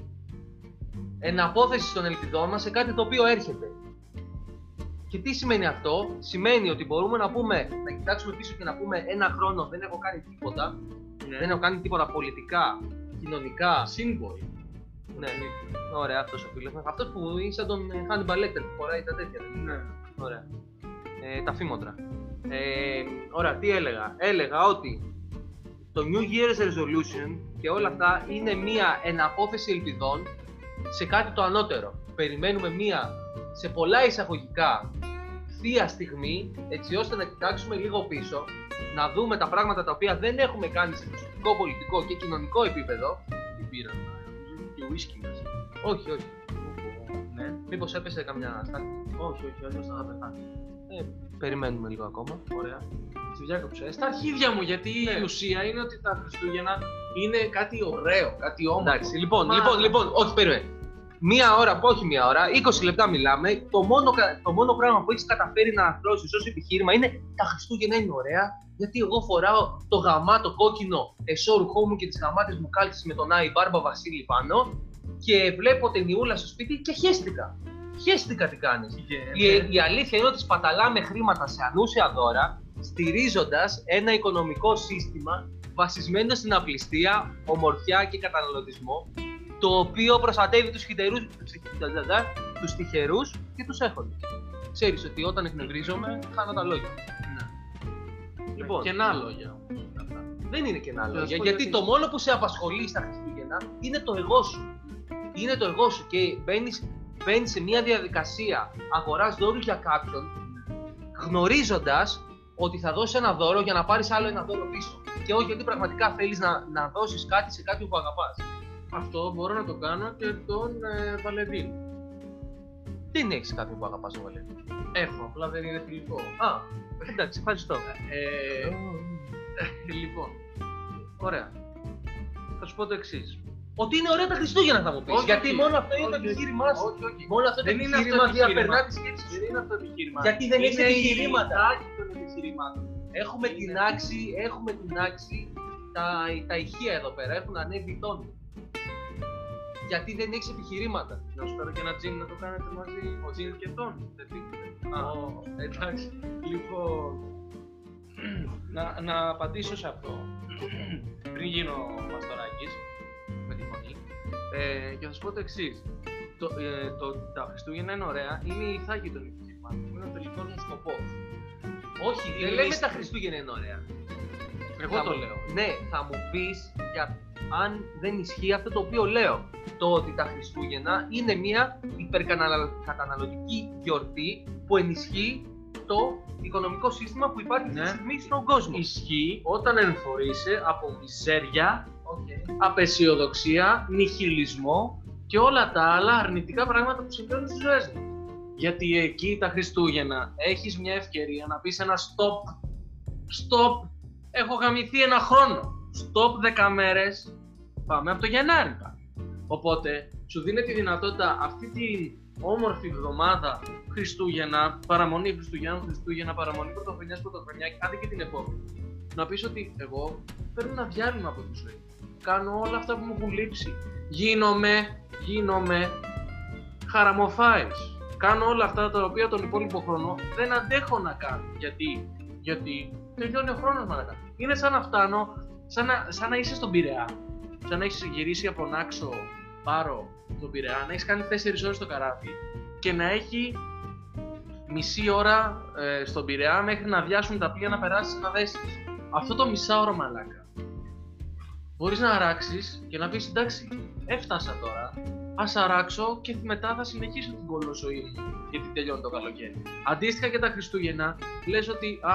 εναπόθεσης των ελπιδών μας σε κάτι το οποίο έρχεται. Και τι σημαίνει αυτό, σημαίνει ότι μπορούμε να πούμε, να κοιτάξουμε πίσω και να πούμε ένα χρόνο δεν έχω κάνει τίποτα, δεν έχω κάνει τίποτα πολιτικά, κοινωνικά. Σύμβολο. Ναι, ωραία, αυτός ο φίλος μας. Αυτός που είναι σαν τον ε, Hannibal Lecter που φοράει τα τέτοια. δεν είναι; Ναι. Ωραία. Ε, τα φήμοτρα. Ε, ωραία, τι έλεγα; Έλεγα ότι το New Year's Resolution και όλα αυτά είναι μία εναπόθεση ελπιδών σε κάτι το ανώτερο. Περιμένουμε μία σε πολλά εισαγωγικά θεία στιγμή, έτσι ώστε να κοιτάξουμε λίγο πίσω, να δούμε τα πράγματα τα οποία δεν έχουμε κάνει σε προσωπικό, πολιτικό και κοινωνικό επίπεδο. Τι πήραν. Και ουίσκι μέσα. Όχι, όχι. Ναι. Μήπως έπεσε καμιά στάση; Όχι, όχι, αλλιώ θα πεθάνει. Ε, περιμένουμε λίγο ακόμα. Ωραία. Στη διάκοψε. Ε, Στα αρχίδια μου, γιατί Ναι. η ουσία είναι ότι τα Χριστούγεννα είναι κάτι ωραίο, κάτι όμορφο. Εντάξει, λοιπόν, Μα- λοιπόν, λοιπόν, όχι, περίμενε. Μία ώρα, όχι μία ώρα, 20 λεπτά μιλάμε. Το μόνο, κα- το μόνο πράγμα που έχεις καταφέρει να αρθρώσει ως επιχείρημα είναι τα Χριστούγεννα είναι ωραία. Γιατί εγώ φοράω το γαμάτο κόκκινο εσώρουχό μου και τις γαμάτες μου κάλτσε με τον Άι Μπάρμπα Βασίλη πάνω και βλέπω ταινιούλα στο σπίτι και χέστηκα. Χέστηκα τι κάνεις. Η, η αλήθεια είναι ότι σπαταλάμε χρήματα σε ανούσια δώρα, στηρίζοντας ένα οικονομικό σύστημα βασισμένο στην απληστία, ομορφιά και καταναλωτισμό, το οποίο προστατεύει τους, χειτερούς, τους, τους τυχερούς και τους έχοντες. Ξέρεις ότι όταν εκνευρίζομαι, χάνω τα λόγια. Λοιπόν, Λοιπόν. κενά λόγια όμως. αυτά. Δεν είναι κενά Θα σου λόγια, πω γιατί γιατί. το μόνο που σε απασχολεί στα Χριστούγεννα είναι το εγώ σου. Είναι το εγώ σου και μπαίνεις, μπαίνεις σε μια διαδικασία αγοράς δώρους για κάποιον, γνωρίζοντας ότι θα δώσεις ένα δώρο για να πάρεις άλλο ένα δώρο πίσω. Και όχι γιατί πραγματικά θέλεις να, να δώσεις κάτι σε κάποιον που αγαπάς. Αυτό μπορώ να το κάνω και τον ε, Βαλεντίν. Δεν έχεις κάποιον που αγαπάς τον Βαλέντη. Έχω, απλά δεν είναι φιλικό. Α, εντάξει, ευχαριστώ. Ε, λοιπόν, ωραία. Θα σου πω το εξής. Ότι είναι ωραία τα Χριστούγεννα θα μου πεις. Όχι, Γιατί όχι. μόνο αυτό είναι το Όχι, επιχείρημά σου. Όχι, όχι. Μόνο αυτό το Δεν είναι αυτό επιχείρημα το επιχείρημα. διαπερνά τη σκέψη σου. Δεν είναι αυτό το επιχείρημα. Γιατί δεν έχεις Είναι η επιχειρήματα. λιτάκι των επιχειρημάτων. Έχουμε Είναι. την άξη, έχουμε την άξη, τα, τα ηχεία εδώ πέρα έχουν ανέβει τόνοι. Γιατί δεν έχεις επιχειρήματα. Να σου φέρω και ένα τζιν να το κάνετε μαζί. Ο τζιν και τον. Δεν πείτε. Α. Ω, εντάξει. Λοιπόν. να, να απαντήσω σε αυτό. Πριν γίνω Μαστοράκης με τη φωνή. Ε, και θα σου πω το εξής. Το, ε, το, τα Χριστούγεννα είναι ωραία, είναι η Ιθάκη των επιχειρημάτων. Είναι ο τελικός μου σκοπός. Όχι, Η δεν λέμε λίστα- τα Χριστούγεννα είναι ωραία. Εγώ Θα το μου- λέω. Ναι, θα μου πεις για αν δεν ισχύει αυτό το οποίο λέω. Το ότι τα Χριστούγεννα είναι μια υπερκαταναλωτική γιορτή που ενισχύει το οικονομικό σύστημα που υπάρχει αυτή τη Ναι. στιγμή στον κόσμο. Ισχύει όταν ενφορείσαι από μιζέρια, Οκ. απεσιοδοξία, νιχιλισμό και όλα τα άλλα αρνητικά πράγματα που συμβαίνουν στις ζωές μας. Γιατί εκεί τα Χριστούγεννα έχεις μια ευκαιρία να πεις ένα stop, stop, έχω γαμηθεί ένα χρόνο, stop 10 μέρες, πάμε από το Γενάρη πάμε. Οπότε σου δίνει τη δυνατότητα αυτή την όμορφη εβδομάδα Χριστούγεννα, παραμονή Χριστούγεννα, Χριστούγεννα, παραμονή Πρωτοχρονιάς, Πρωτοχρονιάς, άντε και την επόμενη. Να πεις ότι εγώ παίρνω ένα διάλειμμα από τη ζωή. Κάνω όλα αυτά που μου έχουν λείψει. Γίνομαι, γίνομαι χαραμοφάης. Κάνω όλα αυτά τα οποία τον υπόλοιπο χρόνο δεν αντέχω να κάνω. Γιατί, γιατί τελειώνει ο χρόνος μαλακά. Είναι σαν να φτάνω, σαν να, σαν να είσαι στον Πειραιά. Σαν να έχεις γυρίσει από Νάξο, Πάρο, στον Πειραιά, να έχεις κάνει 4 ώρες στο καράβι και να έχει μισή ώρα ε, στον Πειραιά μέχρι να διάσουν τα πλοία να περάσεις να δέσεις. Αυτό το μισάωρο μαλάκα. Μπορείς να αράξεις και να πεις εντάξει, έφτασα τώρα, ας αράξω και μετά θα συνεχίσω την κολοζωή μου γιατί τελειώνει το καλοκαίρι. Αντίστοιχα και τα Χριστούγεννα, λες ότι α,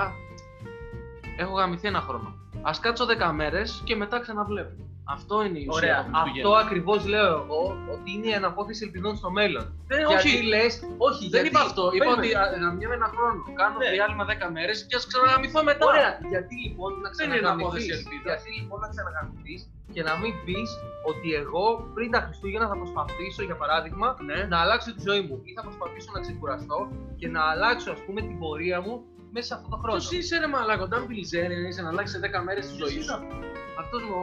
έχω γαμηθεί ένα χρόνο. Ας κάτσω 10 μέρες και μετά ξαναβλέπω. Αυτό είναι η ουσία Ωραία. των Χριστουγέννων. Αυτό ακριβώς λέω εγώ ότι είναι η αναπόθεση ελπιδών στο μέλλον. Ε, γιατί όχι, λες, όχι, δεν γιατί... είπα αυτό. Είπα Περίμενε. ότι α, γαμιέμαι ένα χρόνο. Κάνω Ναι. διάλειμμα 10 μέρες και ας ξαναγαμηθώ μετά. Ωραία, γιατί λοιπόν να Δεν είναι αναπόθεση ξαναγαμηθείς, ελπίδας. γιατί λοιπόν να ξαναγαμηθείς και να μην πεις ότι εγώ πριν τα Χριστούγεννα θα προσπαθήσω για παράδειγμα Ναι. να αλλάξω τη ζωή μου ή θα προσπαθήσω να ξεκουραστώ και να αλλάξω ας πούμε την πορεία μου μέσα σε αυτό το χρόνο. Ποιος είσαι ρε μαλάκα, όταν μπιλιζέρι είσαι να αλλάξεις σε 10 μέρες της ζωής Ποιος σου. είναι Αυτός με,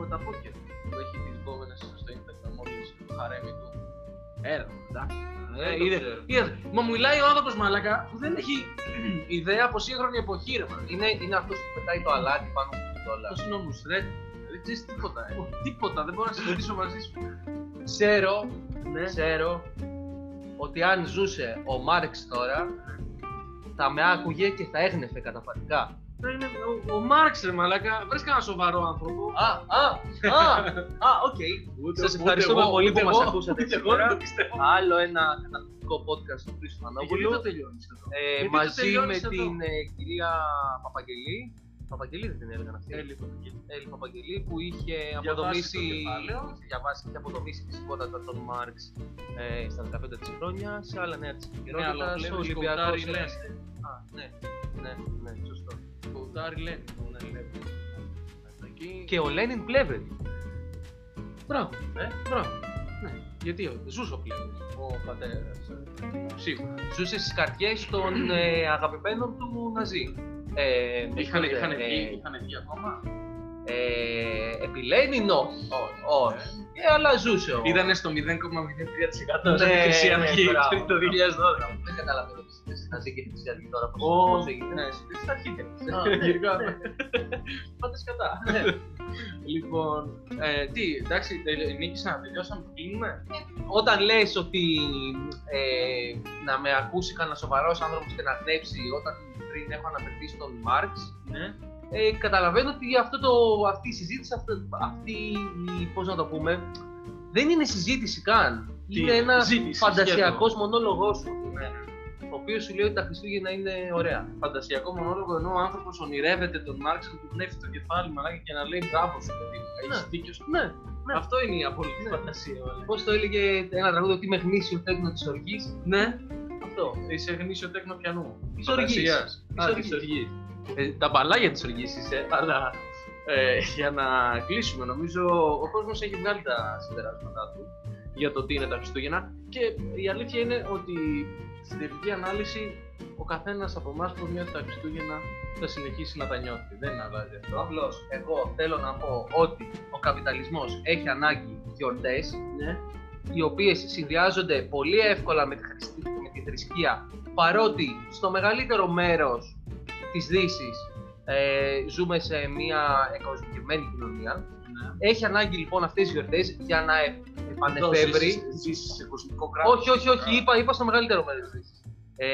με τα πόδια που έχει τις γκόμενες στο Instagram όλες το χαρέμι του. Έλα, εντάξει. Δεν Ε, το είδε, ξέρω. είδες. Μα μου μιλάει ο άνθρωπος μαλάκα που δεν έχει ιδέα από σύγχρονη εποχή ρε μαλάκα. Είναι, είναι αυτός που πετάει το αλάτι πάνω από όλα. Αυτός είναι ο Νουσρέτ. Δεν ξέρεις τίποτα, ε. Τίποτα, δεν μπορώ να συζητήσω μαζί σου. Ξέρω, Ναι. ξέρω ότι αν ζούσε ο Μάρξ τώρα θα με άκουγε και θα έγνεφε καταφατικά. Ναι, είναι ο, ο Μάρξ ρε μαλάκα, βρες κανένα σοβαρό άνθρωπο. Α, α, α, α, οκ. Σας ευχαριστούμε πολύ που μας ακούσατε Ούτε εγώ σήμερα. δεν το πιστεύω. Άλλο ένα καταπληκτικό podcast του Χρήστου Γιατί Μανόπουλου. το τελειώνεις εδώ; Ε, γιατί το μαζί με τελειώνεις εδώ; την ε, κυρία Παπαγγελή. Παπαγγελή δεν την έλεγαν αυτή. Έλλη Παπαγγελή. Έλλη Παπαγγελή που είχε Διαβάσει αποδομήσει, το κεφάλαιο. είχε διαβάσει και αποδομήσει τη φυσικότητα των Μάρξ ε, στα 15 της χρόνιας, σε άλλα νέα της Ναι, αλλά επικαιρότητας, ο βλέπεις Ολυμπιακός κοουτάρι ένας- λένε. Α, ναι, ναι, ναι, σωστό. Κοουτάρι λένε. ναι, λένε. Εκεί- Και ο Λένιν πλεύρε. Μπράβο, ε, μπράβο. Ναι, γιατί ο- ζούσε ο Πλεύρης, ο πατέρας. ε, Σίγουρα. Ζούσε στις καρδιές των ε, αγαπημένων του Ναζί. Ε, Είχαν, ε, είχαν, ε, βγει, είχαν βγει ακόμα. Ε, επί Λένιν όχι. Όχι. Όχι. Ε, αλλά ζούσε ο... Ήτανε στο 0,03% Ναι, στην Χρυσή ναι, Αυγή μπράβο. πριν το 2012. Δεν καταλαβαίνω τι συνθέσει Ναζί και Χρυσή Αυγή τώρα πώς, Ω, πώς έγινε. Ναι, στην αρχή Α, ναι, Γενικά. ναι. Πάτε σκατά. Λοιπόν, ε, τι, εντάξει, τελε- νίκησα, τελειώσαμε, κλείνουμε. Όταν λες ότι ε, να με ακούσει κανένα σοβαρός άνθρωπος και να γνέψει όταν πριν έχω αναφερθεί στον Μάρξ, Ναι. Ε, καταλαβαίνω ότι αυτό το, αυτή η συζήτηση, αυτό, αυτή η, πώς να το πούμε, δεν είναι συζήτηση καν. Τι είναι είναι, ένας ζήτηση, φαντασιακός σχεδόν. μονόλογός σου, Ναι. ο οποίος σου λέει ότι τα Χριστούγεννα είναι ωραία. Φαντασιακό μονόλογο ενώ ο άνθρωπος ονειρεύεται τον Μάρξ και του πνεύει το κεφάλι μαλάκα και να λέει μπράβο σου, παιδί μου. Έχεις Ναι. δίκιο σου. Ναι, ναι. Αυτό είναι η απόλυτη Ναι. φαντασία. μαλάκα. Πώς το έλεγε ένα τραγούδι ότι είμαι γνήσιο τέκνο της οργής. Ναι, Αυτό. είσαι γνήσιο τέκνο πιανού. Της οργής. Φαντασίας. Της Α, οργής. της οργής. Ε, τα μπαλάκια τη οργή είσαι, αλλά ε, για να κλείσουμε, νομίζω ο κόσμος έχει βγάλει τα συμπεράσματά του για το τι είναι τα Χριστούγεννα και η αλήθεια είναι ότι στην τελική ανάλυση ο καθένας από εμάς που νιώθει τα Χριστούγεννα θα συνεχίσει να τα νιώθει. Δεν αλλάζει αυτό. Απλώς, εγώ θέλω να πω ότι ο καπιταλισμός έχει ανάγκη γιορτές Ναι. οι οποίες συνδυάζονται πολύ εύκολα με τη, χρησ- με τη θρησκεία παρότι στο μεγαλύτερο μέρος της Δύσης ε, ζούμε σε μια εκοσμικευμένη κοινωνία. ναι. Έχει ανάγκη λοιπόν αυτές οι γιορτές για να ε- επανεφεύρει Ζήσεις σε κοσμικό κράτος. όχι, όχι, όχι, είπα, είπα στο μεγαλύτερο μέρος της Δύσης. Ε,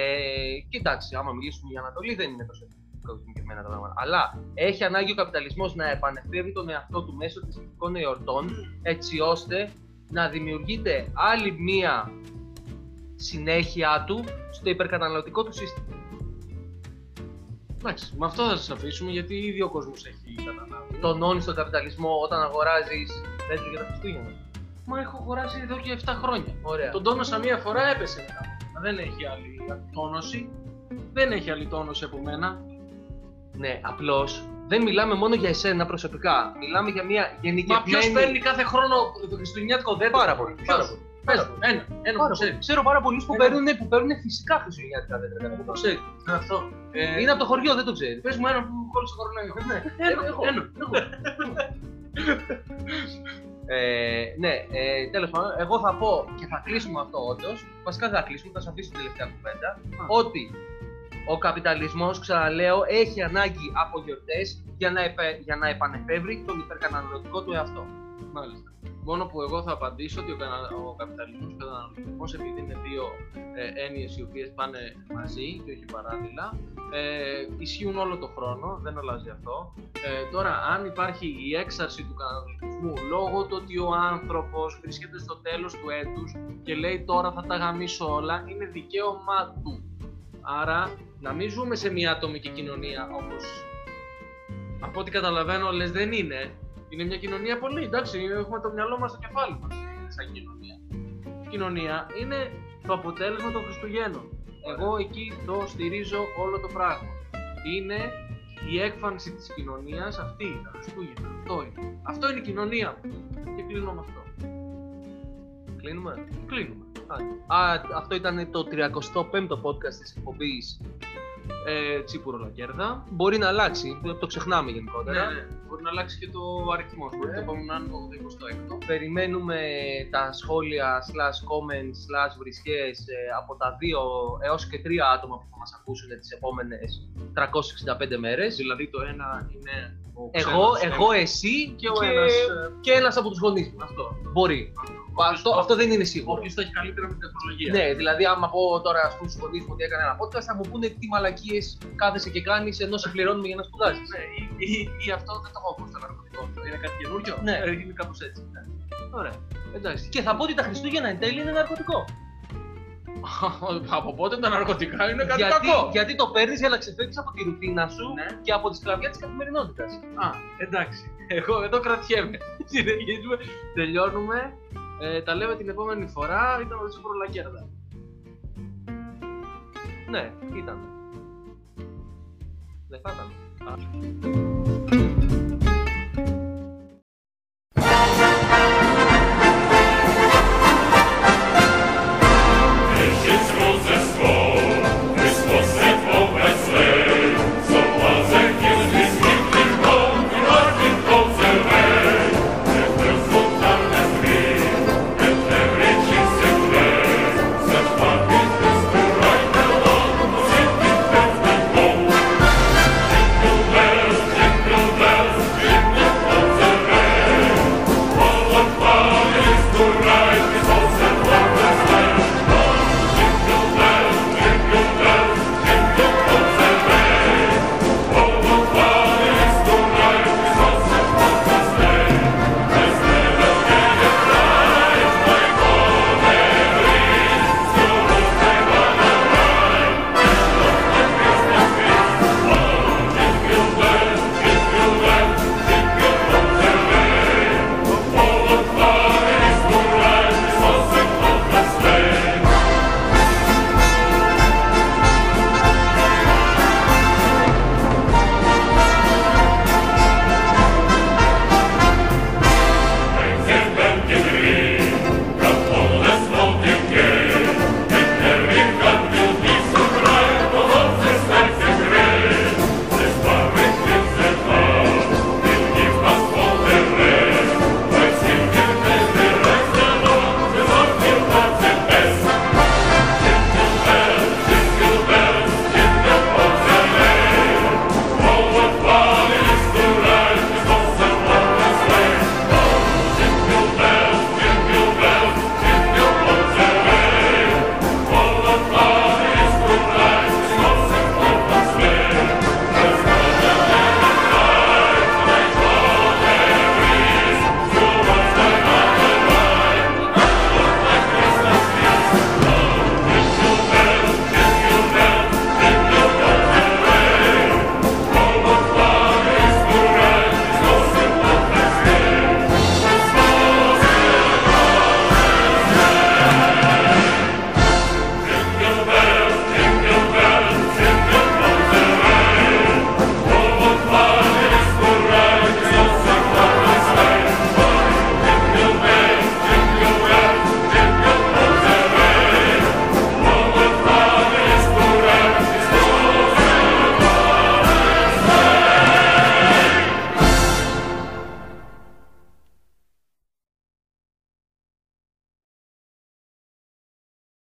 κοιτάξτε, άμα μιλήσουμε για Ανατολή, δεν είναι τόσο κοσμικευμένα τα πράγματα. Αλλά έχει ανάγκη ο καπιταλισμός να επανεφεύρει τον εαυτό του μέσω θρησκευτικών εορτών, έτσι ώστε να δημιουργείται άλλη μία συνέχεια του στο υπερκαταναλωτικό του σύστημα. Εντάξει, με αυτό θα σας αφήσουμε γιατί ήδη ο κόσμος έχει κατανάλωει. Τονώνει τον καπιταλισμό όταν αγοράζεις δέντρο για τα Χριστούγεννα. Μα έχω αγοράσει εδώ και 7 χρόνια. Ωραία. Τον τόνωσα μία φορά, έπεσε μετά. Δεν έχει άλλη τόνωση. Δεν έχει άλλη τόνωση από μένα. Ναι, απλώς δεν μιλάμε μόνο για εσένα προσωπικά. Μιλάμε για μια Μα γενικευμένη. ποιος παίρνει κάθε χρόνο το χριστουγεννιάτικο δέντρο; Πάρα πολύ. Ποιος; Πάρα πολύ. Πες Πάρα μου, ένα, ένα Πάρα που ξέρει. πολύ. Ξέρω πάρα πολλούς που, Ένα. παίρνουν, που παίρνουν φυσικά χριστουγεννιάτικα δέντρα. κατά Που καιρό. ξέρει. Αυτό. Ε, Είναι από το χωριό, δεν το ξέρει. Πες μου ένα που κόλλησε το κορονοϊό. Ναι, Ένα, έχω. ένα. Ε, ναι, ε, τέλος πάντων, εγώ θα πω και θα κλείσουμε αυτό όντως. Βασικά δεν θα κλείσουμε, θα σα αφήσω την τελευταία κουβέντα. Ότι ο καπιταλισμός, ξαναλέω, έχει ανάγκη από γιορτές για, να επε- για να επανεφεύρει τον υπερκαταναλωτικό του εαυτό. Μάλιστα. Μόνο που εγώ θα απαντήσω ότι ο, κανα- ο καπιταλισμός και ο καταναλωτισμός επειδή είναι δύο ε, έννοιες οι οποίες πάνε μαζί και όχι παράλληλα ε, ισχύουν όλο το χρόνο, δεν αλλάζει αυτό. Ε, τώρα αν υπάρχει η έξαρση του καταναλωτισμού λόγω του ότι ο άνθρωπος βρίσκεται στο τέλος του έτους και λέει τώρα θα τα γαμίσω όλα είναι δικαίωμά του. Άρα να μην ζούμε σε μια ατομική κοινωνία όπως από ό,τι καταλαβαίνω λες δεν είναι είναι μια κοινωνία πολύ, εντάξει, έχουμε το μυαλό μας στο κεφάλι μας σαν κοινωνία. Η κοινωνία είναι το αποτέλεσμα των Χριστουγέννων. Εγώ εκεί το στηρίζω όλο το πράγμα. Είναι η έκφανση της κοινωνίας αυτή, τα Χριστούγεννα. Αυτό είναι. Αυτό είναι η κοινωνία μου. Και κλείνω με αυτό. Κλείνουμε; Κλείνουμε. Α, αυτό ήταν το 35ο podcast της εκπομπής. Ε, τσίπουρο λακέρδα. Μπορεί να αλλάξει, το, το ξεχνάμε Ναι, γενικότερα. ναι. Μπορεί να αλλάξει και το αριθμός. Μπορεί το επόμενο να είναι το 26ο. Περιμένουμε τα σχόλια, slash comments, slash βρισχές ε, από τα δύο έως και τρία άτομα που θα μας ακούσουν τις επόμενες 365 μέρες. Δηλαδή το ένα είναι ο Εγώ, ξένος, εγώ, εσύ και ο ένας, ε, και ένας από τους γονείς μου. Αυτό. Μπορεί. Αυτό, αυτό δεν είναι σίγουρο. Όποιος το έχει καλύτερα με την τεχνολογία. Ναι, δηλαδή άμα πω τώρα ας πούμε στους γονείς μου ότι έκανα ένα podcast θα μου πούνε τι μαλακίες κάθεσαι και κάνεις ενώ σε πληρώνουμε για να σπουδάζεις. Ναι, ή, ή, ή αυτό δεν το έχω ακούσει το ναρκωτικό. Είναι κάτι καινούριο. Ναι. Ε, Είναι κάπως έτσι. Ναι. Ωραία. Εντάξει. Και θα πω ότι τα Χριστούγεννα εν τέλει είναι ναρκωτικό. από πότε τα ναρκωτικά είναι κάτι γιατί, κακό; γιατί το παίρνεις για να ξεφύγει από τη ρουτίνα σου Ναι. και από τη σκλαβιά της καθημερινότητας. Α, εντάξει. Εγώ εδώ κρατιέμαι. Συνεχίζουμε. Τελειώνουμε. Ε, τα λέμε την επόμενη φορά. Ήταν ο Τσίπρο Λακέρδα. Ναι, ήταν. Δεν θα ήταν.